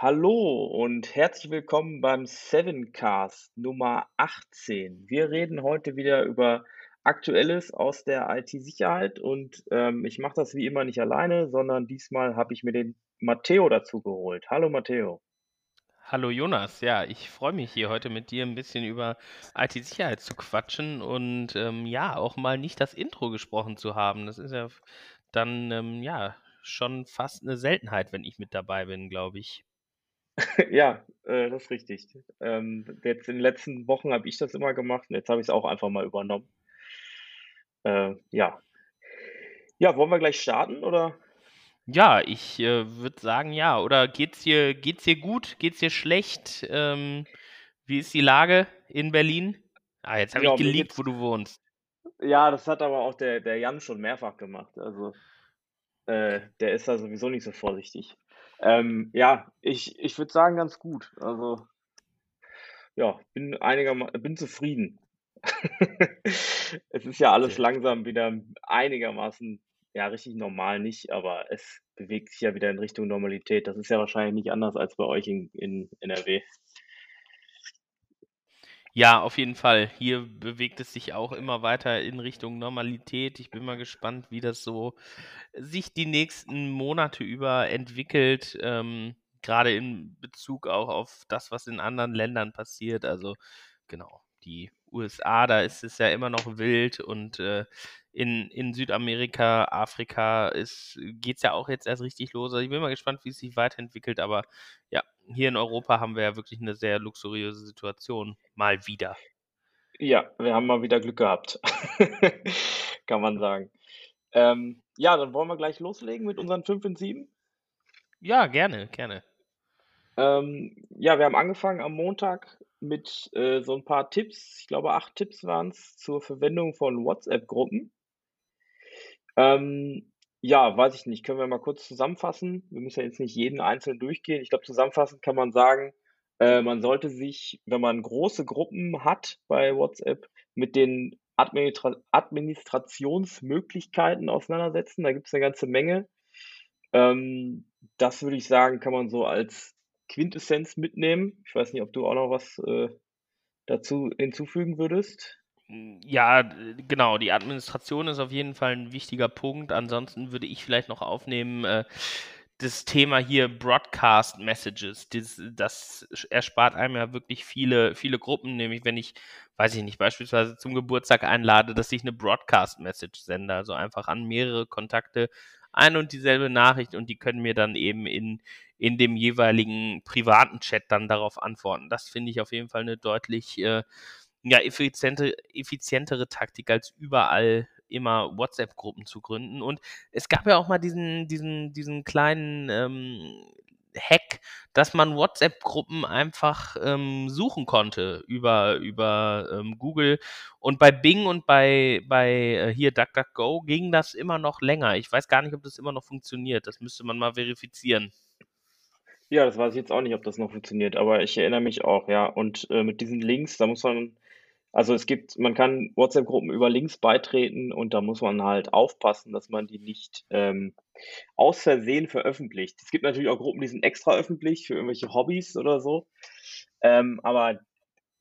Hallo und herzlich willkommen beim Sevencast Nummer 18. Wir reden heute wieder über Aktuelles aus der IT-Sicherheit und ähm, ich mache das wie immer nicht alleine, sondern diesmal habe ich mir den Matteo dazu geholt. Hallo Matteo. Hallo Jonas, ja, ich freue mich hier heute mit dir ein bisschen über IT-Sicherheit zu quatschen und ähm, ja, auch mal nicht das Intro gesprochen zu haben. Das ist ja dann ähm, ja schon fast eine Seltenheit, wenn ich mit dabei bin, glaube ich. Ja, äh, das ist richtig. Ähm, jetzt in den letzten Wochen habe ich das immer gemacht und jetzt habe ich es auch einfach mal übernommen. Äh, ja. Ja, wollen wir gleich starten oder? Ja, ich äh, würde sagen, ja. Oder geht's dir, geht's dir gut? Geht's dir schlecht? Ähm, wie ist die Lage in Berlin? Ah, jetzt habe ich Ja, geleakt, geht's wo du wohnst. ja, das hat aber auch der der Jan schon mehrfach gemacht. Also, äh, der ist da sowieso nicht so vorsichtig. Ähm, ja, ich ich würde sagen, ganz gut. Also, ja, bin einigerma bin zufrieden. Es ist ja alles langsam wieder einigermaßen ja, richtig normal nicht, aber es bewegt sich ja wieder in Richtung Normalität. Das ist ja wahrscheinlich nicht anders als bei euch in in NRW. Ja, auf jeden Fall. Hier bewegt es sich auch immer weiter in Richtung Normalität. Ich bin mal gespannt, wie das so sich die nächsten Monate über entwickelt, ähm, grade in Bezug auch auf das, was in anderen Ländern passiert. Also, genau, die USA, da ist es ja immer noch wild und, äh, in in Südamerika, Afrika ist geht's ja auch jetzt erst richtig los. Also, ich bin mal gespannt, wie es sich weiterentwickelt, aber ja, hier in Europa haben wir ja wirklich eine sehr luxuriöse Situation, mal wieder. Ja, wir haben mal wieder Glück gehabt, kann man sagen. Ähm, ja, dann wollen wir gleich loslegen mit unseren 5 in 7. Ja, gerne, gerne. Ähm, ja, wir haben angefangen am Montag mit, äh, so ein paar Tipps. Ich glaube, 8 Tipps waren es zur Verwendung von WhatsApp-Gruppen. Ähm, ja, weiß ich nicht, können wir mal kurz zusammenfassen? Wir müssen ja jetzt nicht jeden einzeln durchgehen. Ich glaube, zusammenfassend kann man sagen, äh, man sollte sich, wenn man große Gruppen hat bei WhatsApp, mit den Administra Administrationsmöglichkeiten auseinandersetzen. Da gibt es eine ganze Menge. Ähm, das würde ich sagen, kann man so als Quintessenz mitnehmen. Ich weiß nicht, ob du auch noch was, äh, dazu hinzufügen würdest? Hm, ja, genau, die Administration ist auf jeden Fall 'n wichtiger Punkt. Ansonsten würde ich vielleicht noch aufnehmen, äh, das Thema hier Broadcast Messages. Das das erspart einem ja wirklich viele viele Gruppen, nämlich wenn ich, weiß ich nicht, beispielsweise zum Geburtstag einlade, dass ich 'ne Broadcast Message sende, also einfach an mehrere Kontakte ein und dieselbe Nachricht und die können mir dann eben in in dem jeweiligen privaten Chat dann darauf antworten. Das finde ich auf jeden Fall 'ne deutlich, äh ja, effiziente effizientere Taktik, als überall immer WhatsApp-Gruppen zu gründen. Und es gab ja auch mal diesen diesen diesen kleinen, ähm, Hack, dass man WhatsApp-Gruppen einfach, ähm, suchen konnte über über, ähm, Google. Und bei Bing und bei bei, äh, hier DuckDuckGo ging das immer noch länger. Ich weiß gar nicht, ob das immer noch funktioniert. Das müsste man mal verifizieren. Ja, das weiß ich jetzt auch nicht, ob das noch funktioniert, aber ich erinnere mich auch, ja. Und, äh, mit diesen Links, da muss man also, es gibt man kann WhatsApp-Gruppen über Links beitreten und da muss man halt aufpassen, dass man die nicht, ähm, aus Versehen veröffentlicht. Es gibt natürlich auch Gruppen, die sind extra öffentlich für irgendwelche Hobbys oder so, ähm, aber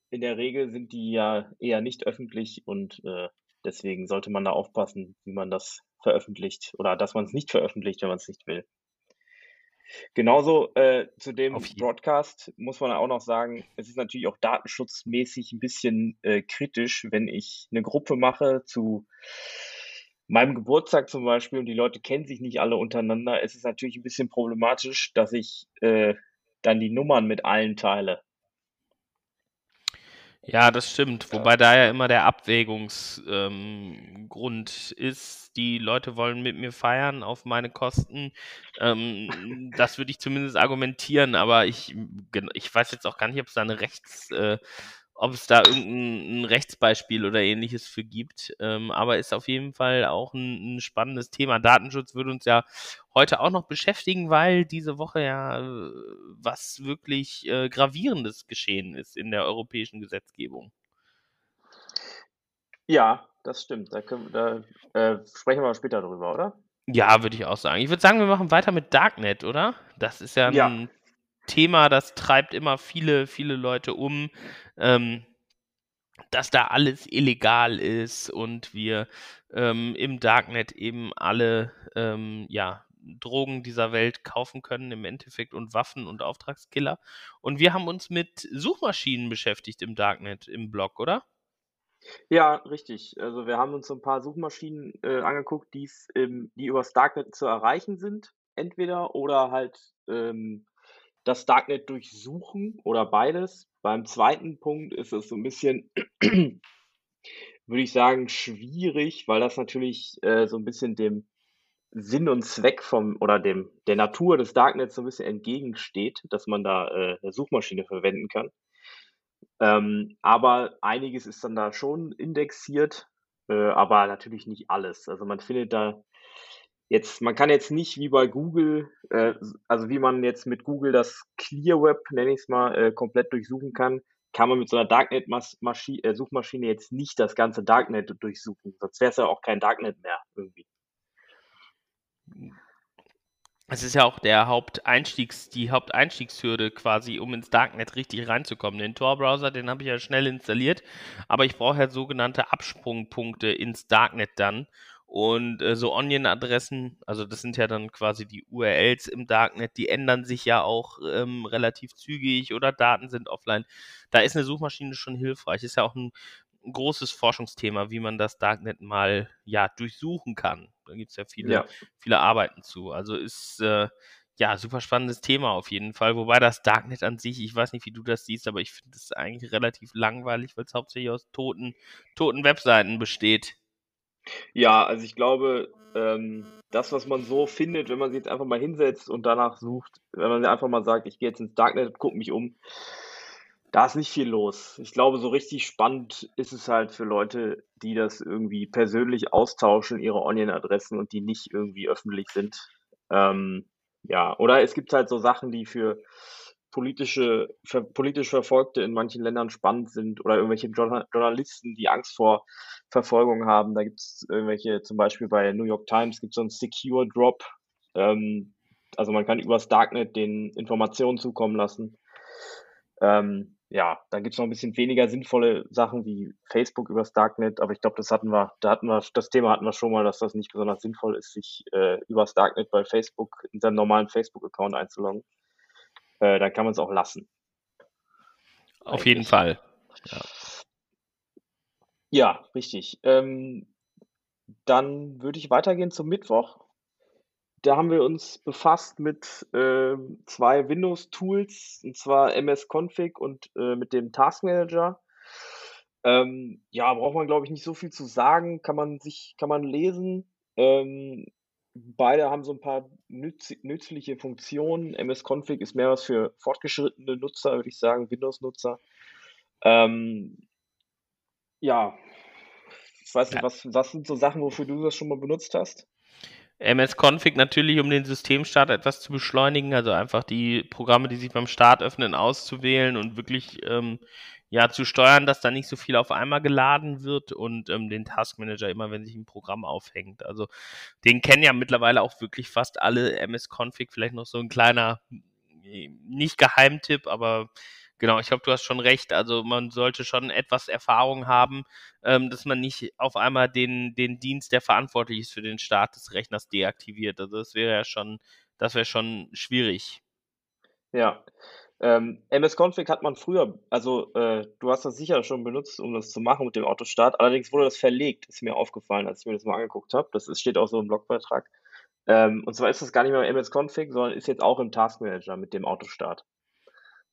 in der Regel sind die ja eher nicht öffentlich und, äh, deswegen sollte man da aufpassen, wie man das veröffentlicht oder dass man es nicht veröffentlicht, wenn man es nicht will. Genauso, äh, zu dem Broadcast muss man auch noch sagen, es ist natürlich auch datenschutzmäßig ein bisschen, äh, kritisch, wenn ich eine Gruppe mache zu meinem Geburtstag zum Beispiel und die Leute kennen sich nicht alle untereinander. Es ist natürlich ein bisschen problematisch, dass ich, äh, dann die Nummern mit allen teile. Ja, das stimmt, wobei da ja immer der Abwägungs ähm, ist, die Leute wollen mit mir feiern auf meine Kosten. Ähm, das würde ich zumindest argumentieren, aber ich ich weiß jetzt auch gar nicht, ob's da 'ne Rechts äh, ob es da irgend 'n 'n Rechtsbeispiel oder Ähnliches für gibt, ähm, aber ist auf jeden Fall auch 'n 'n spannendes Thema. Datenschutz würde uns ja heute auch noch beschäftigen, weil diese Woche ja, äh, was wirklich, äh, Gravierendes geschehen ist in der europäischen Gesetzgebung. Ja, das stimmt. Da können da, äh, sprechen wir später drüber, oder? Ja, würde ich auch sagen. Ich würde sagen, wir machen weiter mit Darknet, oder? Das ist ja Ja, 'n Thema, das treibt immer viele, viele Leute um, ähm, dass da alles illegal ist und wir ähm, im Darknet eben alle ähm, ja, Drogen dieser Welt kaufen können im Endeffekt und Waffen und Auftragskiller. Und wir haben uns mit Suchmaschinen beschäftigt im Darknet, im Blog, oder? Ja, richtig. Also wir haben uns so ein paar Suchmaschinen äh, angeguckt, ähm, die übers Darknet zu erreichen sind, entweder oder halt ähm, das Darknet durchsuchen oder beides. Beim zweiten Punkt ist es so ein bisschen, würde ich sagen, schwierig, weil das natürlich äh, so ein bisschen dem Sinn und Zweck vom oder dem der Natur des Darknets so ein bisschen entgegensteht, dass man da äh, 'ne Suchmaschine verwenden kann. Ähm, aber einiges ist dann da schon indexiert, äh, aber natürlich nicht alles. Also, man findet da jetzt man kann jetzt nicht wie bei Google, äh, also, wie man jetzt mit Google das Clear Web, nenne ich's mal, äh, komplett durchsuchen kann, kann man mit so einer Darknet Mas Maschi äh, jetzt nicht das ganze Darknet durchsuchen, sonst wäre es ja auch kein Darknet mehr irgendwie. Es ist ja auch der Haupteinstiegs die Haupteinstiegshürde quasi, um ins Darknet richtig reinzukommen. Den Tor-Browser, den habe ich ja schnell installiert, aber ich brauche ja sogenannte Absprungpunkte ins Darknet dann. Und äh, so Onion-Adressen, also das sind ja dann quasi die URLs im Darknet, die ändern sich ja auch ähm, relativ zügig oder Daten sind offline. Da ist eine Suchmaschine schon hilfreich. Ist ja auch ein großes Forschungsthema, wie man das Darknet mal ja durchsuchen kann. Da gibt es ja viele, ja. viele Arbeiten zu. Also ist äh, ja super spannendes Thema auf jeden Fall. Wobei das Darknet an sich, ich weiß nicht, wie du das siehst, aber ich finde es eigentlich relativ langweilig, weil es hauptsächlich aus toten, toten Webseiten besteht. Ja, also ich glaube, ähm, das, was man so findet, wenn man sich jetzt einfach mal hinsetzt und danach sucht, wenn man einfach mal sagt, ich gehe jetzt ins Darknet und gucke mich um, da ist nicht viel los. Ich glaube, so richtig spannend ist es halt für Leute, die das irgendwie persönlich austauschen, ihre Onion-Adressen und die nicht irgendwie öffentlich sind. Ähm, ja, oder es gibt halt so Sachen, die für politische, für politisch Verfolgte in manchen Ländern spannend sind oder irgendwelche Journalisten, die Angst vor Verfolgung haben. Da gibt es irgendwelche, zum Beispiel bei New York Times gibt es so einen Secure Drop. Ähm, also man kann übers Darknet den Informationen zukommen lassen. Ähm, ja, dann gibt es noch ein bisschen weniger sinnvolle Sachen wie Facebook übers Darknet, aber ich glaube, das hatten wir, da hatten wir, das Thema hatten wir schon mal, dass das nicht besonders sinnvoll ist, sich äh, übers Darknet bei Facebook in seinem normalen Facebook-Account einzuloggen. Äh, dann kann man es auch lassen. Auf Eigentlich. jeden Fall. Ja, ja richtig. Ähm, dann würde ich weitergehen zum Mittwoch da haben wir uns befasst mit äh, zwei Windows-Tools, und zwar MS-Config und äh, mit dem Task Manager. Ähm, ja, braucht man, glaube ich, nicht so viel zu sagen. Kann man sich, kann man lesen. Ähm, beide haben so ein paar nütz nützliche Funktionen. MS-Config ist mehr was für fortgeschrittene Nutzer, würde ich sagen, Windows-Nutzer. Ähm, ja, ich weiß nicht, was, was sind so Sachen, wofür du das schon mal benutzt hast? MS-Config natürlich, um den Systemstart etwas zu beschleunigen, also einfach die Programme, die sich beim Start öffnen, auszuwählen und wirklich ähm, ja zu steuern, dass da nicht so viel auf einmal geladen wird und ähm, den Taskmanager immer, wenn sich ein Programm aufhängt. Also den kennen ja mittlerweile auch wirklich fast alle MS-Config, vielleicht noch so ein kleiner, nicht Geheimtipp, aber Genau, ich glaube, du hast schon recht. Also man sollte schon etwas Erfahrung haben, ähm, dass man nicht auf einmal den, den Dienst, der verantwortlich ist für den Start des Rechners, deaktiviert. Also das wäre ja schon, das wäre schon schwierig. Ja. Ähm, MS-Config hat man früher, also äh, du hast das sicher schon benutzt, um das zu machen mit dem Autostart. Allerdings wurde das verlegt, ist mir aufgefallen, als ich mir das mal angeguckt habe. Das ist, steht auch so im Blogbeitrag. Ähm, und zwar ist das gar nicht mehr MS-Config, sondern ist jetzt auch im Task Manager mit dem Autostart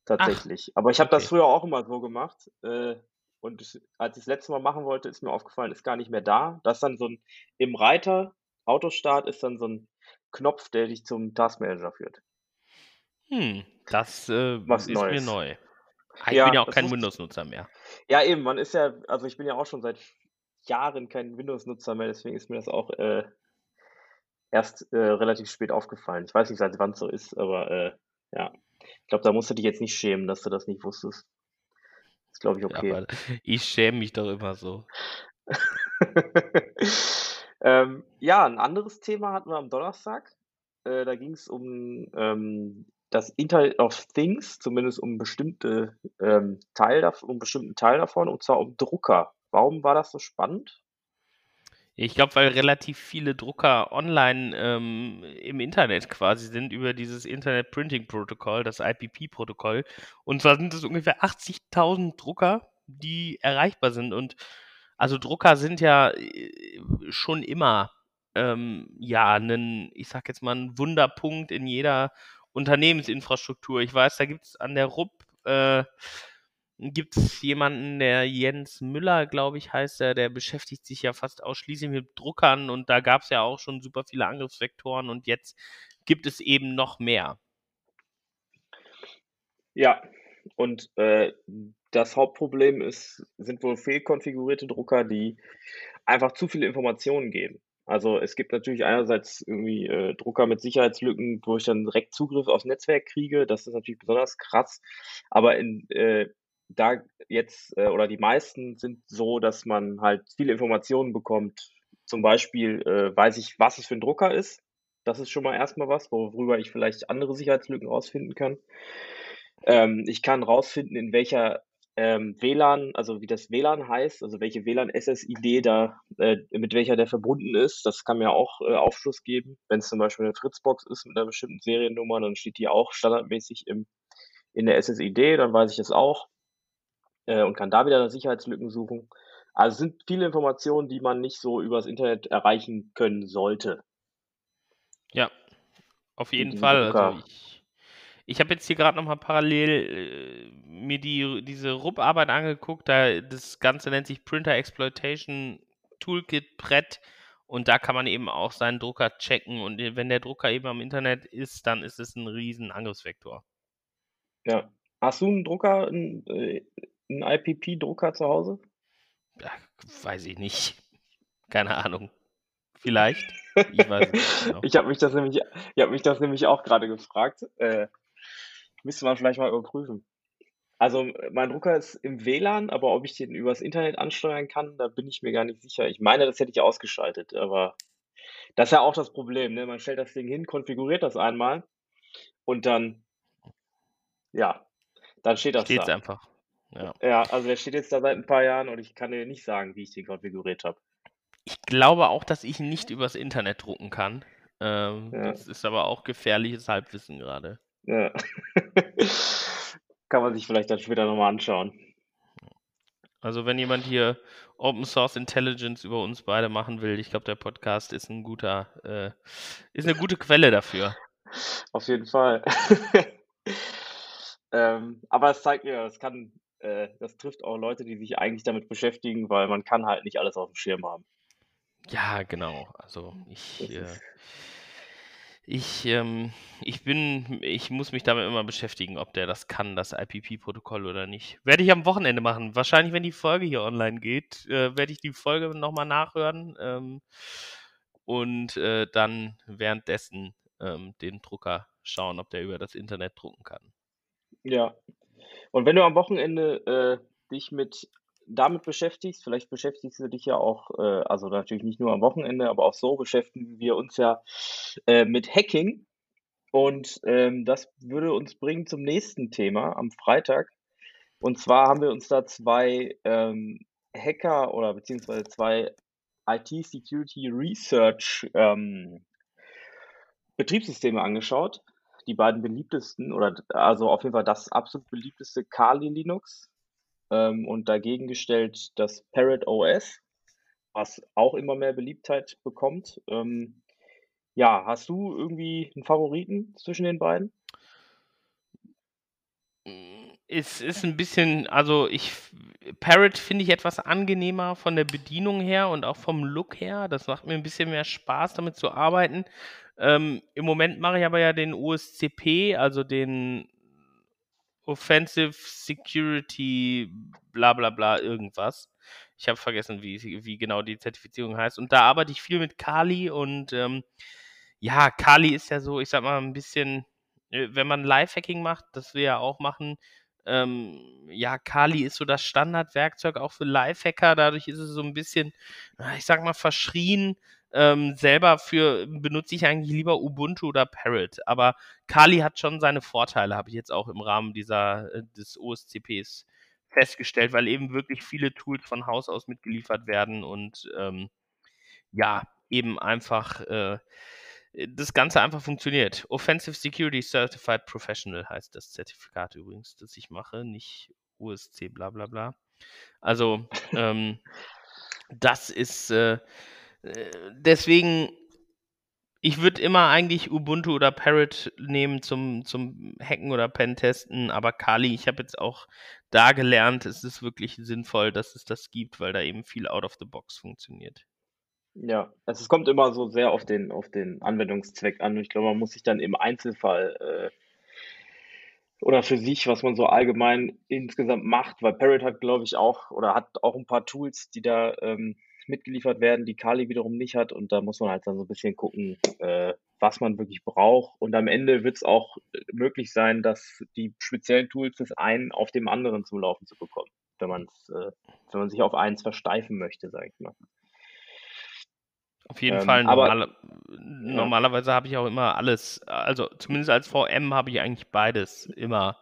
tatsächlich. Ach, Aber ich habe okay. das früher auch immer so gemacht. Äh, und ich, als ich das letzte Mal machen wollte, ist mir aufgefallen, ist gar nicht mehr da. Das ist dann so ein, im Reiter, Autostart ist dann so ein Knopf, der dich zum Taskmanager führt. Hm, das äh, Was ist Neues. mir neu. Ah, ich ja, bin ja auch kein Windows-Nutzer mehr. Ja, eben, man ist ja, also ich bin ja auch schon seit Jahren kein Windows-Nutzer mehr, deswegen ist mir das auch äh, erst äh, relativ spät aufgefallen. Ich weiß nicht, seit wann es so ist, aber äh, ja. Ich glaube, da musst du dich jetzt nicht schämen, dass du das nicht wusstest. ist, glaube ich, okay. Ja, ich schäme mich doch immer so. ähm, ja, ein anderes Thema hatten wir am Donnerstag. Äh, da ging es um ähm, das Internet of Things, zumindest um bestimmte ähm, Teil um einen bestimmten Teil davon, und zwar um Drucker. Warum war das so spannend? Ich glaube, weil relativ viele Drucker online ähm, im Internet quasi sind über dieses Internet Printing Protocol, das IPP-Protokoll. Und zwar sind es ungefähr 80.000 Drucker, die erreichbar sind. Und also Drucker sind ja äh, schon immer ähm, ja ein, ich sag jetzt mal, ein Wunderpunkt in jeder Unternehmensinfrastruktur. Ich weiß, da gibt es an der RUP äh, gibt es jemanden, der Jens Müller, glaube ich, heißt er, der beschäftigt sich ja fast ausschließlich mit Druckern und da gab es ja auch schon super viele Angriffsvektoren und jetzt gibt es eben noch mehr. Ja, und äh, das Hauptproblem ist, sind wohl fehlkonfigurierte Drucker, die einfach zu viele Informationen geben. Also es gibt natürlich einerseits irgendwie äh, Drucker mit Sicherheitslücken, wo ich dann direkt Zugriff aufs Netzwerk kriege. Das ist natürlich besonders krass. Aber in, äh, da jetzt äh, oder die meisten sind so, dass man halt viele Informationen bekommt. Zum Beispiel äh, weiß ich, was es für ein Drucker ist. Das ist schon mal erstmal was, worüber ich vielleicht andere Sicherheitslücken rausfinden kann. Ähm, ich kann rausfinden, in welcher ähm, WLAN, also wie das WLAN heißt, also welche WLAN-SSID da, äh, mit welcher der verbunden ist. Das kann mir auch äh, Aufschluss geben. Wenn es zum Beispiel eine Fritzbox ist mit einer bestimmten Seriennummer, dann steht die auch standardmäßig im, in der SSID, dann weiß ich es auch äh, und kann da wieder Sicherheitslücken suchen. Also es sind viele Informationen, die man nicht so übers Internet erreichen können sollte. Ja, auf jeden Fall. Also ich, ich habe jetzt hier gerade nochmal parallel äh, mir die, diese RUP-Arbeit angeguckt. Da, das Ganze nennt sich Printer Exploitation Toolkit PRET. Und da kann man eben auch seinen Drucker checken. Und wenn der Drucker eben am Internet ist, dann ist es ein riesen Angriffsvektor. Ja. Hast du einen Drucker, einen, äh, einen IPP-Drucker zu Hause? Ja, weiß ich nicht. Keine Ahnung. Vielleicht. Ich weiß nicht genau. ich habe mich, das nämlich, hab mich das nämlich auch gerade gefragt. Äh, müsste man vielleicht mal überprüfen. Also mein Drucker ist im WLAN, aber ob ich den übers Internet ansteuern kann, da bin ich mir gar nicht sicher. Ich meine, das hätte ich ausgeschaltet, aber das ist ja auch das Problem. Ne? Man stellt das Ding hin, konfiguriert das einmal und dann, ja, dann steht das Steht's da. einfach. Ja. ja, also der steht jetzt da seit ein paar Jahren und ich kann dir nicht sagen, wie ich den konfiguriert habe. Ich glaube auch, dass ich nicht übers Internet drucken kann. Ähm, ja. Das ist aber auch gefährliches Halbwissen gerade. Ja. kann man sich vielleicht dann später nochmal anschauen. Also wenn jemand hier Open Source Intelligence über uns beide machen will, ich glaube, der Podcast ist ein guter, äh, ist eine gute Quelle dafür. Auf jeden Fall. ähm, aber es zeigt mir, es kann äh, das trifft auch Leute, die sich eigentlich damit beschäftigen, weil man kann halt nicht alles auf dem Schirm haben. Ja, genau. Also ich, äh, ich, ähm, ich bin, ich muss mich damit immer beschäftigen, ob der das kann, das IPP-Protokoll oder nicht. Werde ich am Wochenende machen. Wahrscheinlich, wenn die Folge hier online geht, äh, werde ich die Folge nochmal nachhören ähm, und äh, dann währenddessen ähm, den Drucker schauen, ob der über das Internet drucken kann. Ja, und wenn du am Wochenende äh, dich mit damit beschäftigst, vielleicht beschäftigst du dich ja auch, äh, also natürlich nicht nur am Wochenende, aber auch so beschäftigen wir uns ja äh, mit Hacking. Und ähm, das würde uns bringen zum nächsten Thema am Freitag. Und zwar haben wir uns da zwei ähm, Hacker oder beziehungsweise zwei IT Security Research ähm, Betriebssysteme angeschaut die beiden beliebtesten oder also auf jeden Fall das absolut beliebteste Kali Linux ähm, und dagegen gestellt das Parrot OS, was auch immer mehr Beliebtheit bekommt. Ähm, ja, hast du irgendwie einen Favoriten zwischen den beiden? Es ist ein bisschen, also ich, Parrot finde ich etwas angenehmer von der Bedienung her und auch vom Look her. Das macht mir ein bisschen mehr Spaß, damit zu arbeiten. Ähm, Im Moment mache ich aber ja den OSCP, also den Offensive Security, bla bla bla, irgendwas. Ich habe vergessen, wie, wie genau die Zertifizierung heißt. Und da arbeite ich viel mit Kali und ähm, ja, Kali ist ja so, ich sag mal, ein bisschen, äh, wenn man Live-Hacking macht, das wir ja auch machen, ähm, ja, Kali ist so das Standardwerkzeug auch für Live-Hacker. Dadurch ist es so ein bisschen, ich sag mal, verschrien Ähm, selber für benutze ich eigentlich lieber Ubuntu oder Parrot, aber Kali hat schon seine Vorteile, habe ich jetzt auch im Rahmen dieser äh, des OSCPs festgestellt, weil eben wirklich viele Tools von Haus aus mitgeliefert werden und ähm, ja, eben einfach äh, das Ganze einfach funktioniert. Offensive Security Certified Professional heißt das Zertifikat übrigens, das ich mache, nicht USC bla bla bla. Also, ähm, das ist äh, äh deswegen, ich würde immer eigentlich Ubuntu oder Parrot nehmen zum, zum Hacken oder Pen-Testen, aber Kali, ich habe jetzt auch da gelernt, es ist wirklich sinnvoll, dass es das gibt, weil da eben viel out of the box funktioniert. Ja, also es kommt immer so sehr auf den, auf den Anwendungszweck an. Ich glaube, man muss sich dann im Einzelfall äh, oder für sich, was man so allgemein insgesamt macht, weil Parrot hat, glaube ich, auch oder hat auch ein paar Tools, die da ähm, mitgeliefert werden, die Kali wiederum nicht hat. Und da muss man halt dann so ein bisschen gucken, äh, was man wirklich braucht. Und am Ende wird es auch möglich sein, dass die speziellen Tools des einen auf dem anderen zum Laufen zu bekommen, wenn, man's, äh, wenn man sich auf eins versteifen möchte, sage ich mal. Auf jeden ähm, Fall. Normale, ja. Normalerweise habe ich auch immer alles, also zumindest als VM habe ich eigentlich beides immer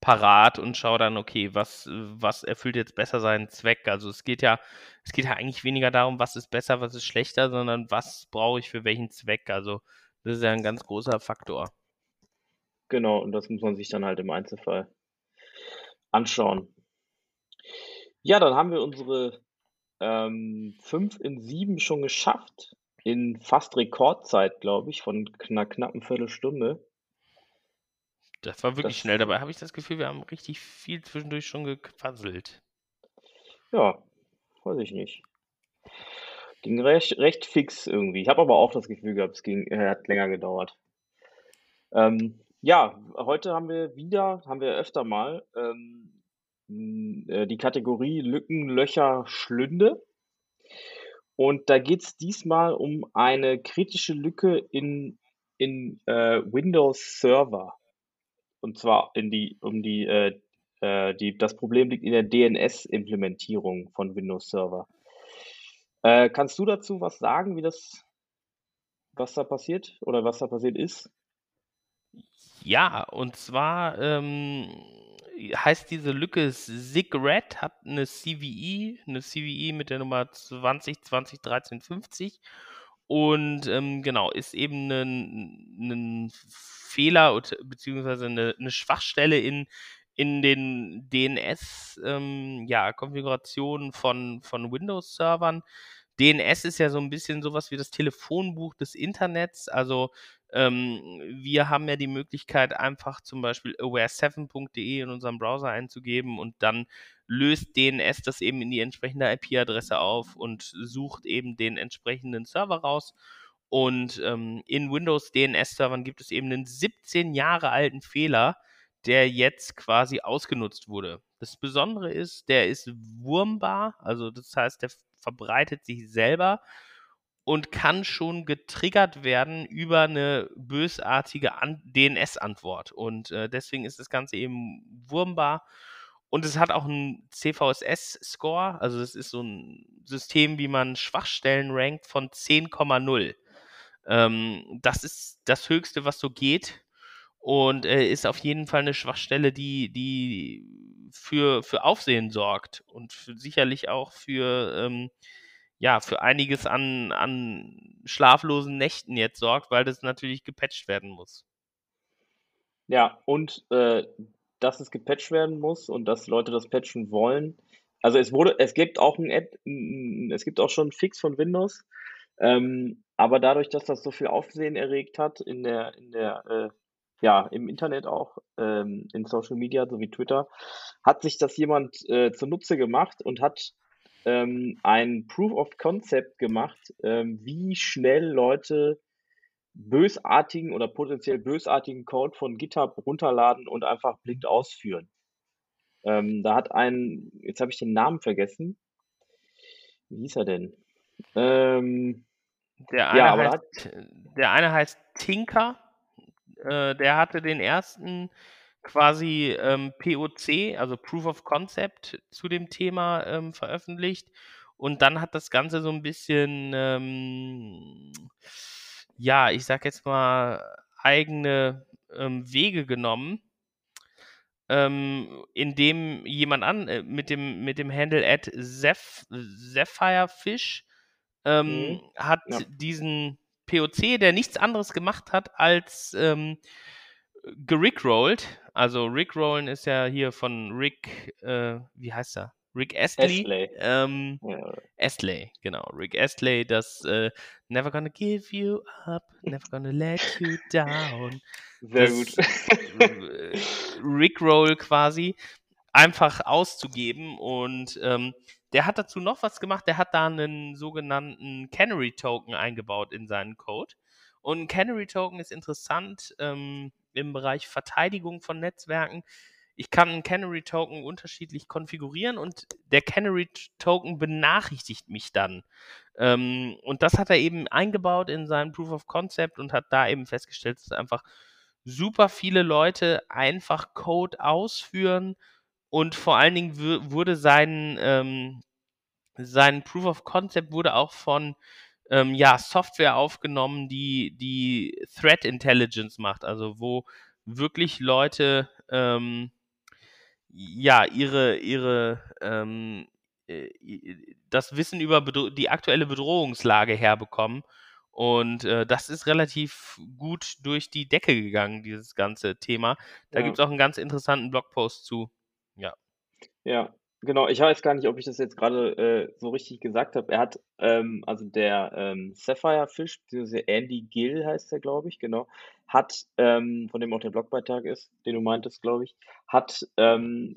parat und schaue dann, okay, was, was erfüllt jetzt besser seinen Zweck. Also es geht ja, es geht ja eigentlich weniger darum, was ist besser, was ist schlechter, sondern was brauche ich für welchen Zweck. Also das ist ja ein ganz großer Faktor. Genau, und das muss man sich dann halt im Einzelfall anschauen. Ja, dann haben wir unsere ähm, 5 in 7 schon geschafft. In fast Rekordzeit, glaube ich, von einer knappen Viertelstunde. Das war wirklich das, schnell. Dabei habe ich das Gefühl, wir haben richtig viel zwischendurch schon gequasselt. Ja, weiß ich nicht. Ging recht, recht fix irgendwie. Ich habe aber auch das Gefühl gehabt, es ging, äh, hat länger gedauert. Ähm, ja, heute haben wir wieder, haben wir öfter mal ähm, äh, die Kategorie Lücken, Löcher, Schlünde. Und da geht es diesmal um eine kritische Lücke in, in äh, Windows Server. Und zwar in die, um die, äh, äh die, das Problem liegt in der DNS-Implementierung von Windows Server. Äh, kannst du dazu was sagen, wie das, was da passiert oder was da passiert ist? Ja, und zwar ähm, heißt diese Lücke SIGRED, hat eine CVE, eine CVE mit der Nummer 20 20 13 50 und ähm, genau, ist eben ein, Fehler beziehungsweise eine, eine Schwachstelle in, in den DNS-Konfigurationen ähm, ja, von, von Windows-Servern. DNS ist ja so ein bisschen sowas wie das Telefonbuch des Internets. Also ähm, wir haben ja die Möglichkeit, einfach zum Beispiel aware7.de in unserem Browser einzugeben und dann löst DNS das eben in die entsprechende IP-Adresse auf und sucht eben den entsprechenden Server raus. Und ähm, in Windows DNS-Servern gibt es eben einen 17 Jahre alten Fehler, der jetzt quasi ausgenutzt wurde. Das Besondere ist, der ist wurmbar, also das heißt, der verbreitet sich selber und kann schon getriggert werden über eine bösartige DNS-Antwort. Und äh, deswegen ist das Ganze eben wurmbar. Und es hat auch einen CVSS-Score, also das ist so ein System, wie man Schwachstellen rankt von 10,0. Ähm, das ist das Höchste, was so geht. Und äh, ist auf jeden Fall eine Schwachstelle, die, die für, für Aufsehen sorgt und für, sicherlich auch für ähm, ja, für einiges an, an schlaflosen Nächten jetzt sorgt, weil das natürlich gepatcht werden muss. Ja, und äh, dass es gepatcht werden muss und dass Leute das patchen wollen. Also es wurde, es gibt auch ein Ad, es gibt auch schon einen Fix von Windows, ähm, aber dadurch, dass das so viel Aufsehen erregt hat in der, in der, äh, ja, im Internet auch, ähm, in Social Media sowie Twitter, hat sich das jemand äh, zunutze gemacht und hat ähm, ein Proof of Concept gemacht, ähm, wie schnell Leute bösartigen oder potenziell bösartigen Code von GitHub runterladen und einfach blind ausführen. Ähm, da hat ein, jetzt habe ich den Namen vergessen. Wie hieß er denn? Ähm, der, eine ja, heißt, hat, der eine heißt Tinker. Äh, der hatte den ersten quasi ähm, POC, also Proof of Concept, zu dem Thema ähm, veröffentlicht. Und dann hat das Ganze so ein bisschen, ähm, ja, ich sag jetzt mal, eigene ähm, Wege genommen, ähm, indem jemand an äh, mit dem mit dem Handle at Zeph, Fish ähm, Mhm. hat Ja. diesen POC, der nichts anderes gemacht hat als ähm, gerickrollt. Also Rickrollen ist ja hier von Rick, äh, wie heißt er? Rick Astley. Astley. Ähm, Ja. Astley, genau. Rick Astley, das äh, Never gonna give you up, never gonna let you down. Sehr Das gut. äh, Rickroll quasi einfach auszugeben und ähm, der hat dazu noch was gemacht, der hat da einen sogenannten Canary Token eingebaut in seinen Code. Und ein Canary Token ist interessant ähm, im Bereich Verteidigung von Netzwerken. Ich kann einen Canary Token unterschiedlich konfigurieren und der Canary Token benachrichtigt mich dann. Ähm, und das hat er eben eingebaut in seinen Proof of Concept und hat da eben festgestellt, dass einfach super viele Leute einfach Code ausführen und vor allen Dingen wurde sein, ähm, sein Proof of Concept wurde auch von ähm, ja, Software aufgenommen, die, die Threat Intelligence macht, also wo wirklich Leute ähm, ja ihre, ihre ähm, äh, das Wissen über Bedro die aktuelle Bedrohungslage herbekommen. Und äh, das ist relativ gut durch die Decke gegangen, dieses ganze Thema. Da Ja. gibt es auch einen ganz interessanten Blogpost zu. Ja. Ja, genau. Ich weiß gar nicht, ob ich das jetzt gerade äh, so richtig gesagt habe. Er hat, ähm, also der ähm, Sapphire Fish, beziehungsweise Andy Gill heißt er, glaube ich, genau, hat, ähm, von dem auch der Blogbeitrag ist, den du meintest, glaube ich, hat ähm,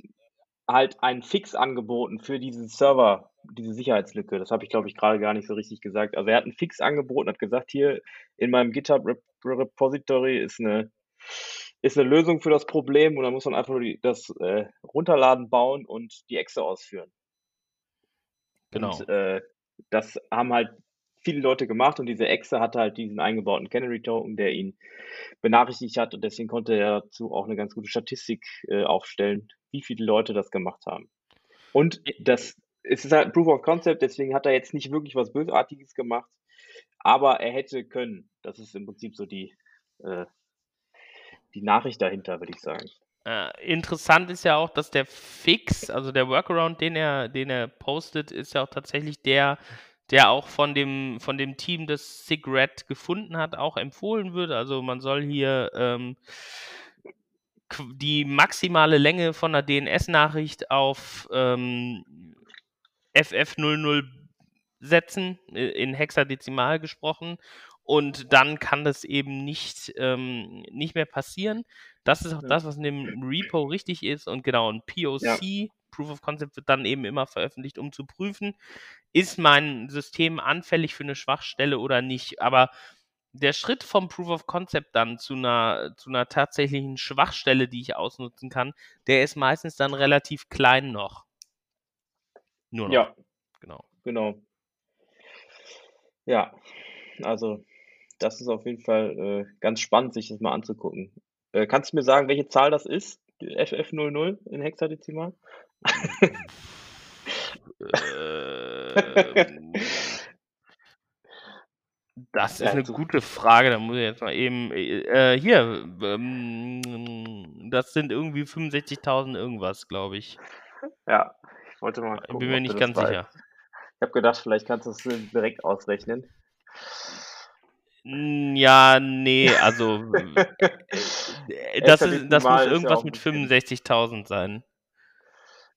halt einen Fix angeboten für diesen Server, diese Sicherheitslücke. Das habe ich, glaube ich, gerade gar nicht so richtig gesagt. Also er hat einen Fix angeboten, hat gesagt, hier in meinem GitHub Rep Repository ist eine ist eine Lösung für das Problem und dann muss man einfach nur die, das äh, Runterladen bauen und die Exe ausführen. Genau. Und äh, das haben halt viele Leute gemacht und diese Exe hatte halt diesen eingebauten Canary Token, der ihn benachrichtigt hat und deswegen konnte er dazu auch eine ganz gute Statistik äh, aufstellen, wie viele Leute das gemacht haben. Und das es ist halt ein Proof of Concept, deswegen hat er jetzt nicht wirklich was Bösartiges gemacht, aber er hätte können. Das ist im Prinzip so die, äh, die Nachricht dahinter, würde ich sagen. Äh, interessant ist ja auch, dass der Fix, also der Workaround, den er, den er postet, ist ja auch tatsächlich der, der auch von dem, von dem Team, das Sigret gefunden hat, auch empfohlen wird. Also man soll hier ähm, die maximale Länge von einer DNS-Nachricht auf ähm, FF00 setzen, in Hexadezimal gesprochen. Und dann kann das eben nicht, ähm, nicht mehr passieren. Das ist auch Ja. das, was in dem Repo richtig ist. Und genau, ein POC, Proof of Concept, wird dann eben immer veröffentlicht, um zu prüfen, ist mein System anfällig für eine Schwachstelle oder nicht. Aber der Schritt vom Proof of Concept dann zu einer, zu einer tatsächlichen Schwachstelle, die ich ausnutzen kann, der ist meistens dann relativ klein noch. Nur noch. Ja, Genau. genau. Ja, also das ist auf jeden Fall äh, ganz spannend, sich das mal anzugucken. Äh, kannst du mir sagen, welche Zahl das ist? Die FF00 in Hexadezimal? Ähm, das ist eine so- gute Frage. Da muss ich jetzt mal eben. Äh, hier, ähm, das sind irgendwie 65.000 irgendwas, glaube ich. Ja, ich wollte mal Ich gucken, bin mir nicht ganz sicher. Ich habe gedacht, vielleicht kannst du es äh, direkt ausrechnen. Ja, nee, also äh, das, ist, das muss ja irgendwas ein mit bisschen- 65.000 sein.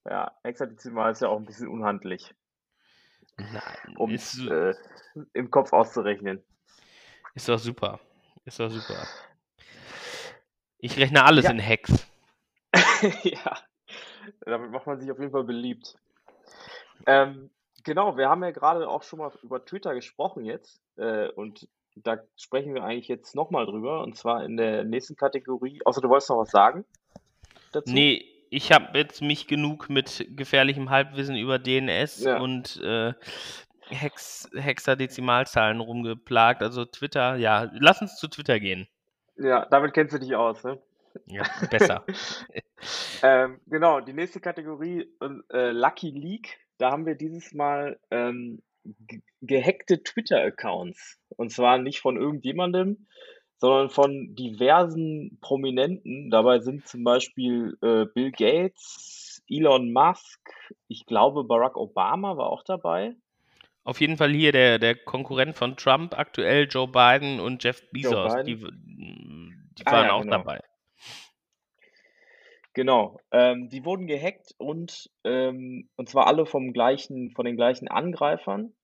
Ja, Hexadezimal ist ja auch ein bisschen unhandlich, Nein, um ist, äh, im Kopf auszurechnen. ist doch super. Ist doch super. Ich rechne alles Ja. in Hex. ja, damit macht man sich auf jeden Fall beliebt. Ähm, genau, wir haben ja gerade auch schon mal über Twitter gesprochen jetzt äh, und da sprechen wir eigentlich jetzt nochmal drüber und zwar in der nächsten Kategorie. Außer du wolltest noch was sagen dazu? Nee, ich habe jetzt mich genug mit gefährlichem Halbwissen über DNS Ja. und äh, Hex Hexadezimalzahlen rumgeplagt. Also Twitter, ja, lass uns zu Twitter gehen. Ja, damit kennst du dich aus, ne? Ja, besser. Ähm, genau, die nächste Kategorie, äh, Lucky Leak, da haben wir dieses Mal ähm, gehackte Twitter-Accounts. Und zwar nicht von irgendjemandem, sondern von diversen Prominenten. Dabei sind zum Beispiel äh, Bill Gates, Elon Musk, ich glaube Barack Obama war auch dabei. Auf jeden Fall hier der, der Konkurrent von Trump aktuell, Joe Biden und Jeff Bezos, die, die Ah, waren ja, auch genau. dabei. Genau, ähm, die wurden gehackt und, ähm, und zwar alle vom gleichen, von den gleichen Angreifern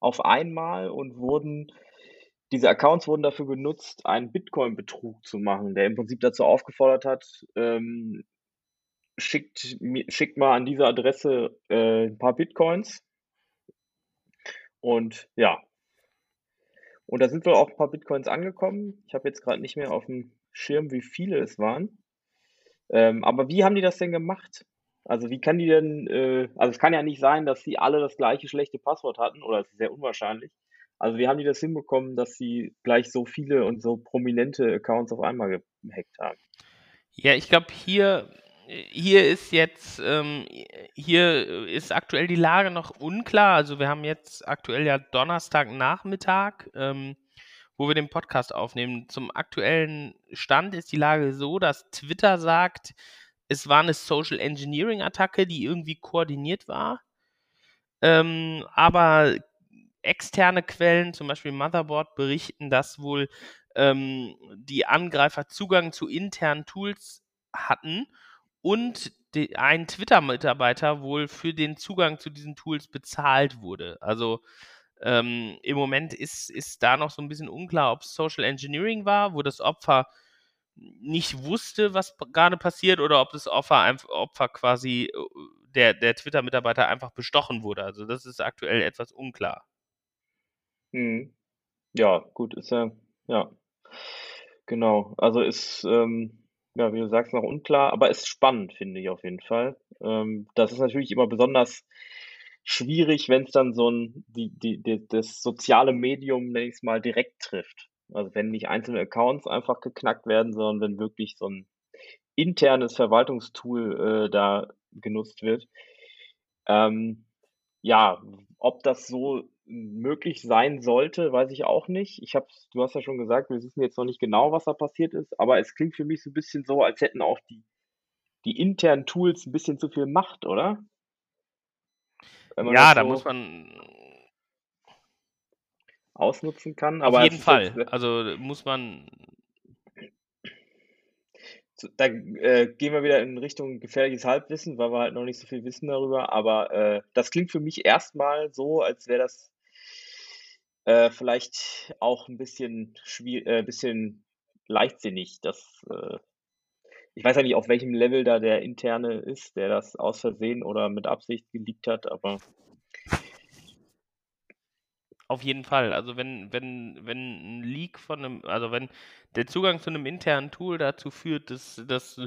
auf einmal und wurden, diese Accounts wurden dafür genutzt, einen Bitcoin-Betrug zu machen, der im Prinzip dazu aufgefordert hat, ähm, schickt, schickt mal an diese Adresse äh, ein paar Bitcoins und ja, und da sind wohl auch ein paar Bitcoins angekommen. Ich habe jetzt gerade nicht mehr auf dem Schirm, wie viele es waren. Ähm, aber wie haben die das denn gemacht? Also wie kann die denn, äh, also es kann ja nicht sein, dass sie alle das gleiche schlechte Passwort hatten, oder es ist sehr unwahrscheinlich. Also wie haben die das hinbekommen, dass sie gleich so viele und so prominente Accounts auf einmal gehackt haben? Ja, ich glaube, hier, hier ist jetzt, ähm, hier ist aktuell die Lage noch unklar. Also wir haben jetzt aktuell ja Donnerstagnachmittag, ähm, wo wir den Podcast aufnehmen. Zum aktuellen Stand ist die Lage so, dass Twitter sagt, es war eine Social Engineering Attacke, die irgendwie koordiniert war. Ähm, aber externe Quellen, zum Beispiel Motherboard, berichten, dass wohl ähm, die Angreifer Zugang zu internen Tools hatten und die, ein Twitter-Mitarbeiter wohl für den Zugang zu diesen Tools bezahlt wurde. Also ähm, im Moment ist, ist da noch so ein bisschen unklar, ob es Social Engineering war, wo das Opfer nicht wusste, was gerade passiert, oder ob das Opfer, Opfer quasi äh, der, der Twitter-Mitarbeiter einfach bestochen wurde. Also das ist aktuell etwas unklar. Mhm. Ja, gut, ist ja, ja, genau. Also ist, ähm, ja, wie du sagst, noch unklar, aber ist spannend, finde ich auf jeden Fall. Ähm, das ist natürlich immer besonders schwierig, wenn es dann so ein, die, die, die, das soziale Medium, nenne ich es mal, direkt trifft. Also wenn nicht einzelne Accounts einfach geknackt werden, sondern wenn wirklich so ein internes Verwaltungstool äh, da genutzt wird. Ähm, ja, ob das so möglich sein sollte, weiß ich auch nicht. Ich habe, du hast ja schon gesagt, wir wissen jetzt noch nicht genau, was da passiert ist, aber es klingt für mich so ein bisschen so, als hätten auch die, die internen Tools ein bisschen zu viel Macht, oder? Ja, das da so muss man ausnutzen kann. auf jeden ist Fall, äh, also muss man, da äh, gehen wir wieder in Richtung gefährliches Halbwissen, weil wir halt noch nicht so viel wissen darüber. Aber äh, das klingt für mich erstmal so, als wäre das äh, vielleicht auch ein bisschen schwierig, äh, bisschen leichtsinnig. Das, äh, ich weiß ja nicht, auf welchem Level da der interne ist, der das aus Versehen oder mit Absicht geleakt hat, aber Auf jeden Fall. Also wenn, wenn, wenn ein Leak von einem, also wenn der Zugang zu einem internen Tool dazu führt, dass, dass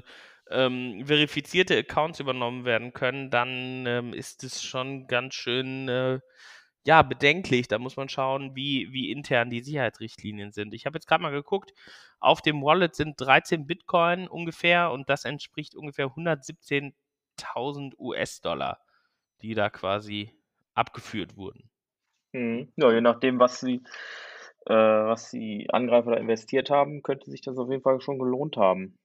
ähm, verifizierte Accounts übernommen werden können, dann ähm, ist es schon ganz schön äh, ja, bedenklich. Da muss man schauen, wie, wie intern die Sicherheitsrichtlinien sind. Ich habe jetzt gerade mal geguckt, auf dem Wallet sind 13 Bitcoin ungefähr und das entspricht ungefähr 117.000 US-Dollar, die da quasi abgeführt wurden. mhm. ja, je nachdem, was sie, äh, was die Angreifer da investiert haben, könnte sich das auf jeden Fall schon gelohnt haben.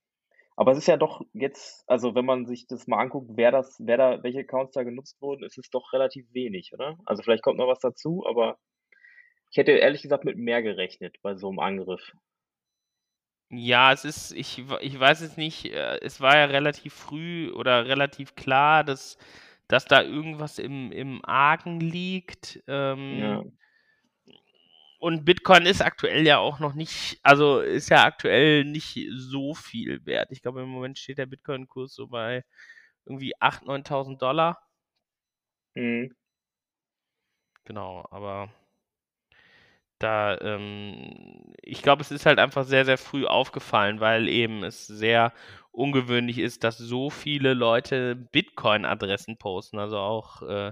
Aber es ist ja doch jetzt, also wenn man sich das mal anguckt, wer das, wer da, welche Accounts da genutzt wurden, ist es doch relativ wenig, oder? Also vielleicht kommt noch was dazu, aber ich hätte ehrlich gesagt mit mehr gerechnet bei so einem Angriff. Ja, es ist, ich, ich weiß es nicht, äh, es war ja relativ früh oder relativ klar, dass, dass da irgendwas im, im Argen liegt. Ähm, Ja, und Bitcoin ist aktuell ja auch noch nicht, also ist ja aktuell nicht so viel wert. Ich glaube, im Moment steht der Bitcoin-Kurs so bei irgendwie 8.000, 9.000 Dollar. mhm. Genau, aber da, ähm, ich glaube, es ist halt einfach sehr, sehr früh aufgefallen, weil eben es sehr ungewöhnlich ist, dass so viele Leute Bitcoin-Adressen posten. Also auch, äh,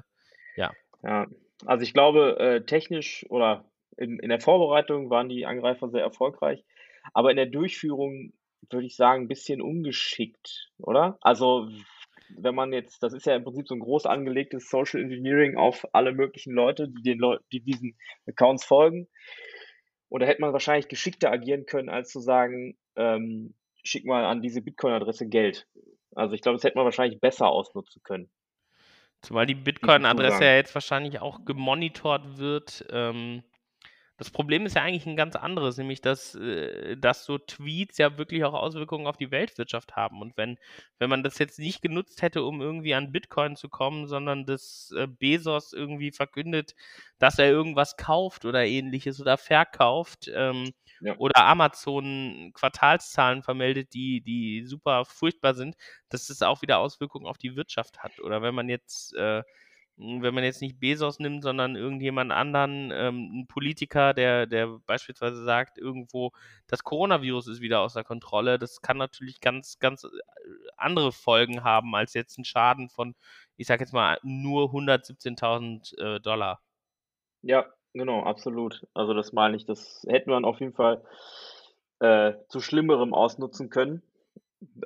ja. Ja, also ich glaube, äh, technisch oder in, in der Vorbereitung waren die Angreifer sehr erfolgreich, aber in der Durchführung würde ich sagen, ein bisschen ungeschickt, oder? Also wenn man jetzt, das ist ja im Prinzip so ein groß angelegtes Social Engineering auf alle möglichen Leute, die den Leuten, die diesen Accounts folgen. Und da hätte man wahrscheinlich geschickter agieren können, als zu sagen, ähm, schick mal an diese Bitcoin-Adresse Geld. Also ich glaube, das hätte man wahrscheinlich besser ausnutzen können. Zumal die Bitcoin-Adresse ja jetzt wahrscheinlich auch gemonitort wird. Ähm, das Problem ist ja eigentlich ein ganz anderes, nämlich dass, äh, dass so Tweets ja wirklich auch Auswirkungen auf die Weltwirtschaft haben. Und wenn, wenn man das jetzt nicht genutzt hätte, um irgendwie an Bitcoin zu kommen, sondern dass äh, Bezos irgendwie verkündet, dass er irgendwas kauft oder ähnliches oder verkauft, ähm, ja. oder Amazon Quartalszahlen vermeldet, die, die super furchtbar sind, dass es auch wieder Auswirkungen auf die Wirtschaft hat. Oder wenn man jetzt äh, wenn man jetzt nicht Bezos nimmt, sondern irgendjemand anderen, ähm, ein Politiker, der, der beispielsweise sagt, irgendwo, das Coronavirus ist wieder außer Kontrolle, das kann natürlich ganz, ganz äh, andere Folgen haben als jetzt ein Schaden von, ich sage jetzt mal, nur 117.000 äh, Dollar. Ja, genau, absolut. Also das meine ich, das hätten wir auf jeden Fall äh, zu Schlimmerem ausnutzen können.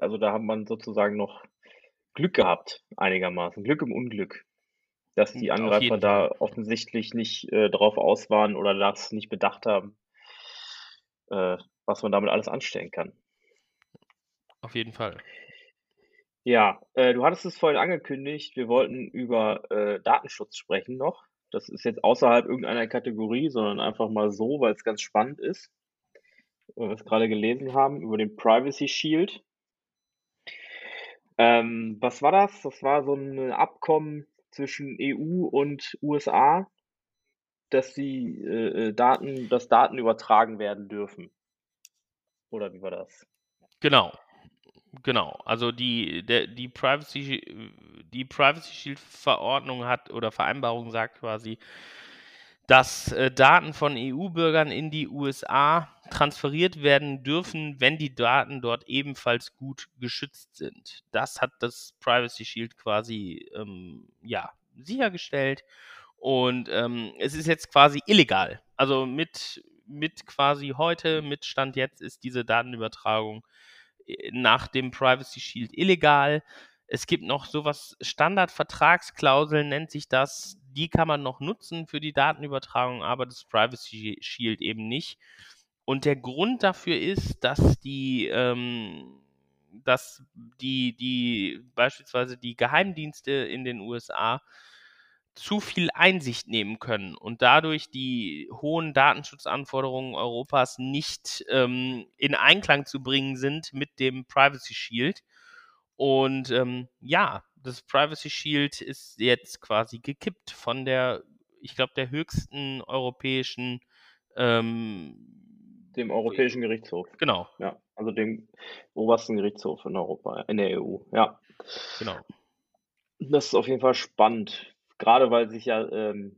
Also da hat man sozusagen noch Glück gehabt, einigermaßen. Glück im Unglück dass die hm, Angreifer da offensichtlich nicht äh, drauf aus waren oder das nicht bedacht haben, äh, was man damit alles anstellen kann. Auf jeden Fall. Ja, äh, du hattest es vorhin angekündigt, wir wollten über äh, Datenschutz sprechen noch. Das ist jetzt außerhalb irgendeiner Kategorie, sondern einfach mal so, weil es ganz spannend ist. Weil wir es gerade gelesen haben über den Privacy Shield. Ähm, was war das? Das war so ein Abkommen zwischen EU und USA, dass sie äh, äh, Daten, dass Daten übertragen werden dürfen. Oder wie war das? Genau. Genau. Also die, der, die Privacy, die Privacy Shield Verordnung hat oder Vereinbarung sagt quasi, dass äh, Daten von EU-Bürgern in die USA transferiert werden dürfen, wenn die Daten dort ebenfalls gut geschützt sind. Das hat das Privacy Shield quasi ähm, ja, sichergestellt. Und ähm, es ist jetzt quasi illegal. Also mit, mit quasi heute, mit Stand jetzt ist diese Datenübertragung äh, nach dem Privacy Shield illegal. Es gibt noch sowas, Standardvertragsklauseln nennt sich das, die kann man noch nutzen für die Datenübertragung, aber das Privacy Shield eben nicht. Und der Grund dafür ist, dass die, ähm, dass die, die beispielsweise die Geheimdienste in den USA zu viel Einsicht nehmen können und dadurch die hohen Datenschutzanforderungen Europas nicht ähm, in Einklang zu bringen sind mit dem Privacy Shield. Und ähm, ja, das Privacy Shield ist jetzt quasi gekippt von der, ich glaube, der höchsten europäischen ähm, dem Europäischen Gerichtshof. Genau. Ja, also dem obersten Gerichtshof in Europa, in der EU. Ja. Genau. Das ist auf jeden Fall spannend. Gerade weil sich ja, ähm,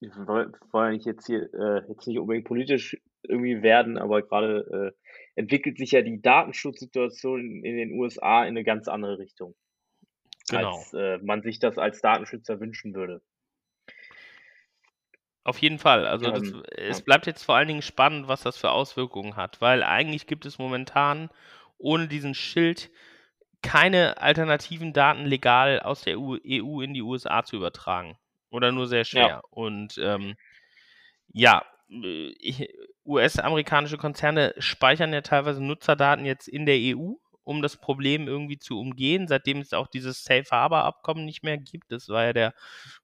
wollen nicht jetzt hier äh, jetzt nicht unbedingt politisch irgendwie werden, aber gerade äh, entwickelt sich ja die Datenschutzsituation in, in den USA in eine ganz andere Richtung genau. als äh, man sich das als Datenschützer wünschen würde. Auf jeden Fall. Also das, ähm, es bleibt jetzt vor allen Dingen spannend, was das für Auswirkungen hat, weil eigentlich gibt es momentan ohne diesen Schild keine alternativen Daten legal aus der EU, EU in die USA zu übertragen. Oder nur sehr schwer. Ja. Und ähm, ja, äh, US-amerikanische Konzerne speichern ja teilweise Nutzerdaten jetzt in der EU um das Problem irgendwie zu umgehen, seitdem es auch dieses Safe Harbor Abkommen nicht mehr gibt. Das war ja der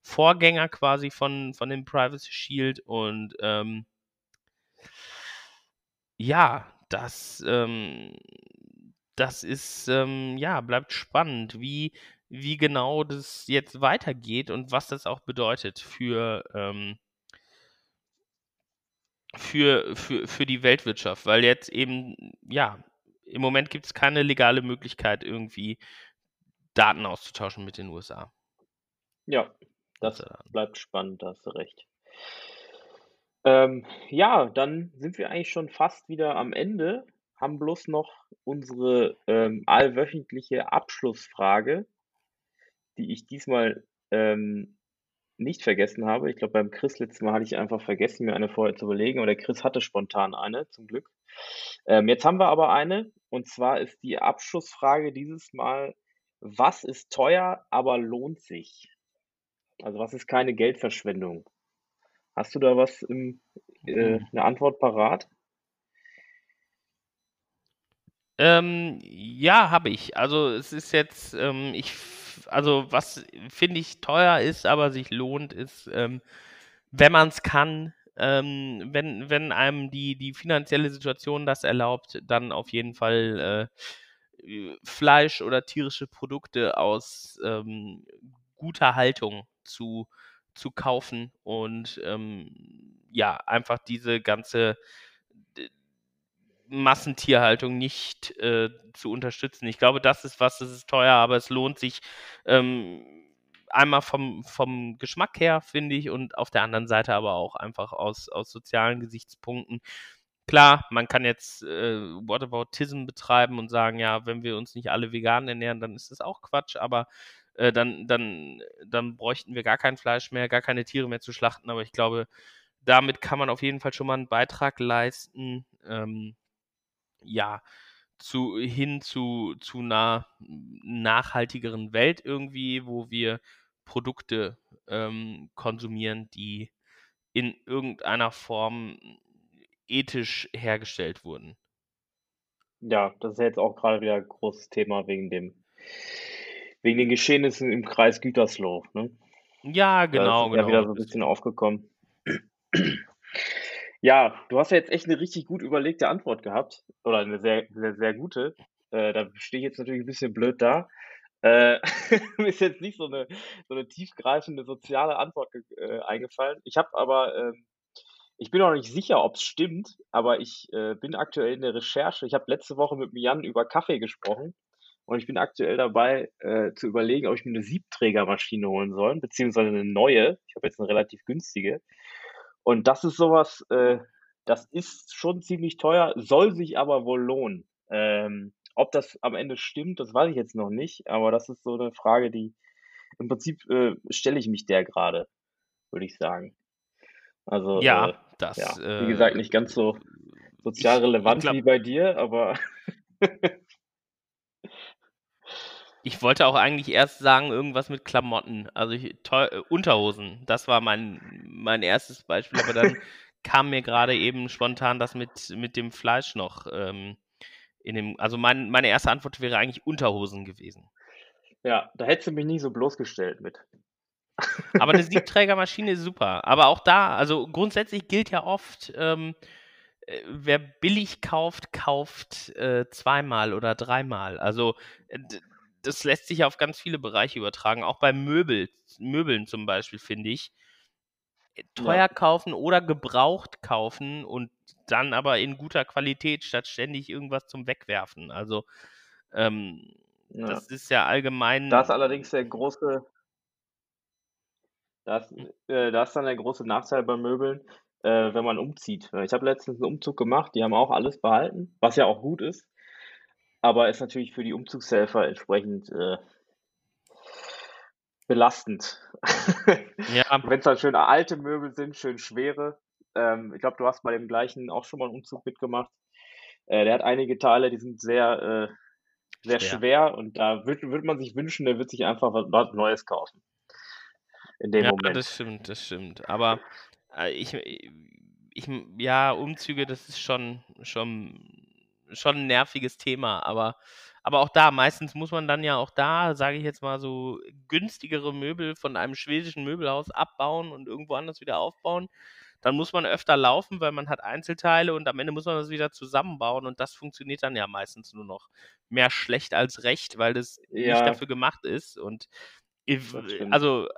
Vorgänger quasi von, von dem Privacy Shield und ähm, ja, das, ähm, das ist, ähm, ja, bleibt spannend, wie, wie genau das jetzt weitergeht und was das auch bedeutet für, ähm, für, für, für die Weltwirtschaft, weil jetzt eben, ja, im Moment gibt es keine legale Möglichkeit, irgendwie Daten auszutauschen mit den USA. Ja, das bleibt spannend, da hast du recht. Ähm, ja, dann sind wir eigentlich schon fast wieder am Ende, haben bloß noch unsere ähm, allwöchentliche Abschlussfrage, die ich diesmal ähm, nicht vergessen habe. Ich glaube, beim Chris letztes Mal hatte ich einfach vergessen, mir eine vorher zu überlegen, aber der Chris hatte spontan eine, zum Glück. Ähm, jetzt haben wir aber eine, und zwar ist die Abschlussfrage dieses Mal, was ist teuer, aber lohnt sich? Also was ist keine Geldverschwendung? Hast du da was im, äh, Mhm. eine Antwort parat? Ähm, ja, habe ich. Also es ist jetzt, ähm, ich, also was finde ich teuer ist, aber sich lohnt, ist, ähm, wenn man es kann, ähm, wenn, wenn einem die, die finanzielle Situation das erlaubt, dann auf jeden Fall äh, äh, Fleisch oder tierische Produkte aus ähm, guter Haltung zu, zu kaufen und ähm, ja, einfach diese ganze Massentierhaltung nicht äh, zu unterstützen. Ich glaube, das ist was, das ist teuer, aber es lohnt sich ähm, einmal vom, vom Geschmack her, finde ich, und auf der anderen Seite aber auch einfach aus, aus sozialen Gesichtspunkten. Klar, man kann jetzt äh, Whataboutism betreiben und sagen, ja, wenn wir uns nicht alle vegan ernähren, dann ist das auch Quatsch, aber äh, dann, dann, dann bräuchten wir gar kein Fleisch mehr, gar keine Tiere mehr zu schlachten. Aber ich glaube, damit kann man auf jeden Fall schon mal einen Beitrag leisten. Ähm, ja, zu, hin zu, zu einer nachhaltigeren Welt irgendwie, wo wir Produkte ähm, konsumieren, die in irgendeiner Form ethisch hergestellt wurden. Ja, das ist ja jetzt auch gerade wieder ein großes Thema wegen dem, wegen den Geschehnissen im Kreis Gütersloh. Ne? Ja, Da ist genau, ja wieder genau. so ein bisschen aufgekommen. Ja, du hast ja jetzt echt eine richtig gut überlegte Antwort gehabt oder eine sehr, sehr, sehr gute. Äh, da stehe ich jetzt natürlich ein bisschen blöd da. Äh, mir ist jetzt nicht so eine, so eine tiefgreifende soziale Antwort äh, eingefallen. Ich habe aber, ähm, ich bin auch nicht sicher, ob es stimmt, aber ich äh, bin aktuell in der Recherche. Ich habe letzte Woche mit Jan über Kaffee gesprochen und ich bin aktuell dabei äh, zu überlegen, ob ich mir eine Siebträgermaschine holen soll, beziehungsweise eine neue. Ich habe jetzt eine relativ günstige. Und das ist sowas, äh, das ist schon ziemlich teuer, soll sich aber wohl lohnen. Ähm, ob das am Ende stimmt, das weiß ich jetzt noch nicht, aber das ist so eine Frage, die im Prinzip äh, stelle ich mich der gerade, würde ich sagen. Also, äh, Ja, ja, das, wie gesagt, äh, nicht ganz so sozial ich, ich relevant glaube, wie bei dir, aber ich wollte auch eigentlich erst sagen, irgendwas mit Klamotten. Also ich, äh, Unterhosen, das war mein, mein erstes Beispiel, aber dann kam mir gerade eben spontan das mit, mit dem Fleisch noch ähm, in dem. Also mein, meine erste Antwort wäre eigentlich Unterhosen gewesen. ja, da hättest du mich nie so bloßgestellt mit. Aber eine Siebträgermaschine ist super. Aber auch da, also grundsätzlich gilt ja oft, ähm, äh, wer billig kauft, kauft äh, zweimal oder dreimal. Also äh, das lässt sich auf ganz viele Bereiche übertragen. Auch bei Möbel, Möbeln zum Beispiel, finde ich. Teuer Ja, kaufen oder gebraucht kaufen und dann aber in guter Qualität, statt ständig irgendwas zum Wegwerfen. Also ähm, ja. das ist ja Da ist allgemein. allerdings der große, da ist, äh, da ist dann der große Nachteil bei Möbeln, äh, wenn man umzieht. Ich habe letztens einen Umzug gemacht, die haben auch alles behalten, was ja auch gut ist, aber ist natürlich für die Umzugshelfer entsprechend äh, belastend. Ja, Wenn es halt schön alte Möbel sind, schön schwere. Ähm, ich glaube, du hast bei dem gleichen auch schon mal einen Umzug mitgemacht. Äh, der hat einige Teile, die sind sehr, äh, sehr schwer. schwer und da würde würd man sich wünschen, der wird sich einfach was, was Neues kaufen in dem Ja, Moment. das stimmt, das stimmt. Aber äh, ich, ich, ja, Umzüge, das ist schon, schon, schon ein nerviges Thema. Aber, aber auch da, meistens muss man dann ja auch da, sage ich jetzt mal so, günstigere Möbel von einem schwedischen Möbelhaus abbauen und irgendwo anders wieder aufbauen. Dann muss man öfter laufen, weil man hat Einzelteile und am Ende muss man das wieder zusammenbauen und das funktioniert dann ja meistens nur noch mehr schlecht als recht, weil das nicht Ja, dafür gemacht ist. Und ich- also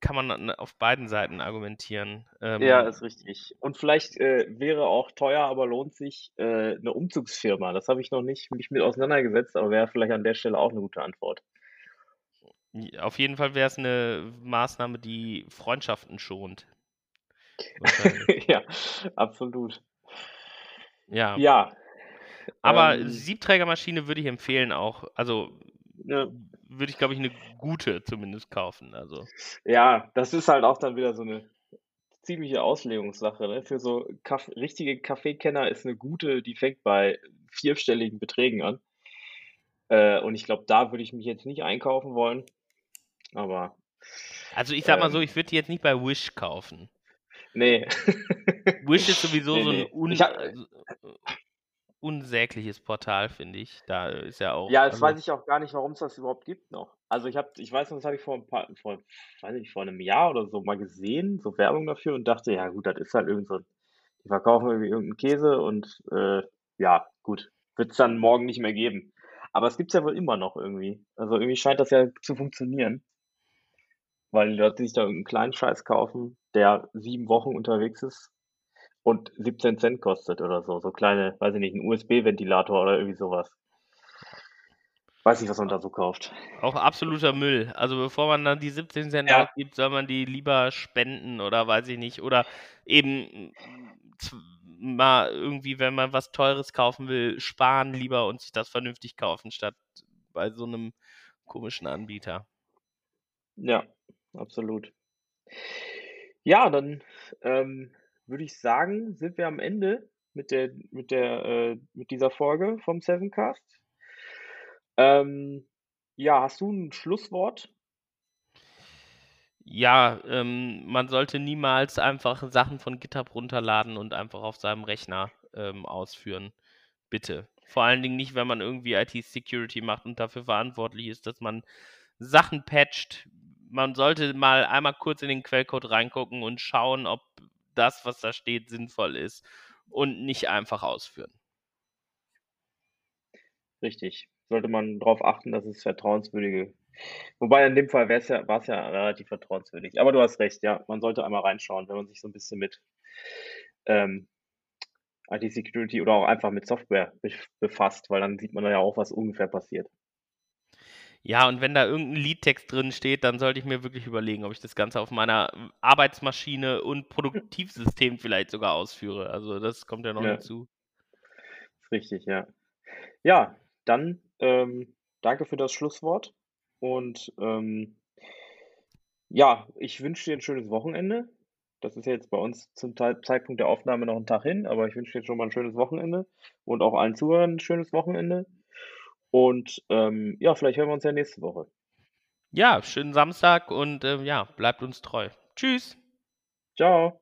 kann man an- auf beiden Seiten argumentieren. Ja, Ähm, ist richtig. Und vielleicht äh, wäre auch teuer, aber lohnt sich äh, eine Umzugsfirma. Das habe ich noch nicht mich mit auseinandergesetzt, aber wäre vielleicht an der Stelle auch eine gute Antwort. auf jeden Fall wäre es eine Maßnahme, die Freundschaften schont. Ja, absolut. Ja. Ja, Aber ähm, Siebträgermaschine würde ich empfehlen auch. Also ne, würde ich, glaube ich, eine gute zumindest kaufen. Also. ja, das ist halt auch dann wieder so eine ziemliche Auslegungssache. Ne? Für so Kaff richtige Kaffeekenner ist eine gute, die fängt bei vierstelligen Beträgen an. Äh, und ich glaube, da würde ich mich jetzt nicht einkaufen wollen. Aber. Also ich sag mal so, ähm, ich würde die jetzt nicht bei Wish kaufen. Nee. Wish ist sowieso Nee, so ein nee. un hab, also, äh, unsägliches Portal, finde ich. Da ist ja auch, ja, das also weiß ich auch gar nicht, warum es das überhaupt gibt noch. Also ich habe, ich weiß noch, das habe ich vor ein paar, vor, weiß nicht, vor einem Jahr oder so mal gesehen, so Werbung dafür und dachte, ja gut, das ist halt irgend so, die verkaufen irgendwie irgendeinen Käse und äh, ja, gut, wird es dann morgen nicht mehr geben. Aber es gibt's ja wohl immer noch irgendwie. Also irgendwie scheint das ja zu funktionieren, weil die Leute sich da irgendeinen kleinen Scheiß kaufen, der sieben Wochen unterwegs ist und 17 Cent kostet oder so. So kleine, weiß ich nicht, ein USB-Ventilator oder irgendwie sowas. Weiß nicht, was man da so kauft. auch absoluter Müll. Also bevor man dann die 17 Cent Ja. ausgibt, soll man die lieber spenden oder weiß ich nicht. Oder eben mal irgendwie, wenn man was Teures kaufen will, sparen lieber und sich das vernünftig kaufen, statt bei so einem komischen Anbieter. Ja, absolut. Ja, dann ähm, würde ich sagen, sind wir am Ende mit der, mit der, äh, mit dieser Folge vom Sevencast. Ähm, ja, hast du ein Schlusswort? Ja, ähm, man sollte niemals einfach Sachen von GitHub runterladen und einfach auf seinem Rechner ähm, ausführen. Bitte. Vor allen Dingen nicht, wenn man irgendwie IT-Security macht und dafür verantwortlich ist, dass man Sachen patcht. Man sollte mal einmal kurz in den Quellcode reingucken und schauen, ob das, was da steht, sinnvoll ist und nicht einfach ausführen. Richtig. Sollte man darauf achten, dass es vertrauenswürdige. Wobei in dem Fall war es ja relativ vertrauenswürdig. Aber du hast recht, ja. Man sollte einmal reinschauen, wenn man sich so ein bisschen mit ähm, IT-Security oder auch einfach mit Software bef- befasst, weil dann sieht man ja auch, was ungefähr passiert. Ja, und wenn da irgendein Liedtext drin steht, dann sollte ich mir wirklich überlegen, ob ich das Ganze auf meiner Arbeitsmaschine und Produktivsystem vielleicht sogar ausführe. Also das kommt ja noch Ja. hinzu. Ist richtig, ja. Ja, dann ähm, danke für das Schlusswort und ähm, ja, ich wünsche dir ein schönes Wochenende. Das ist ja jetzt bei uns zum Zeitpunkt der Aufnahme noch ein Tag hin, aber ich wünsche dir schon mal ein schönes Wochenende und auch allen Zuhörern ein schönes Wochenende. Und ähm, ja, vielleicht hören wir uns ja nächste Woche. Ja, schönen Samstag und ähm, ja, bleibt uns treu. Tschüss. Ciao.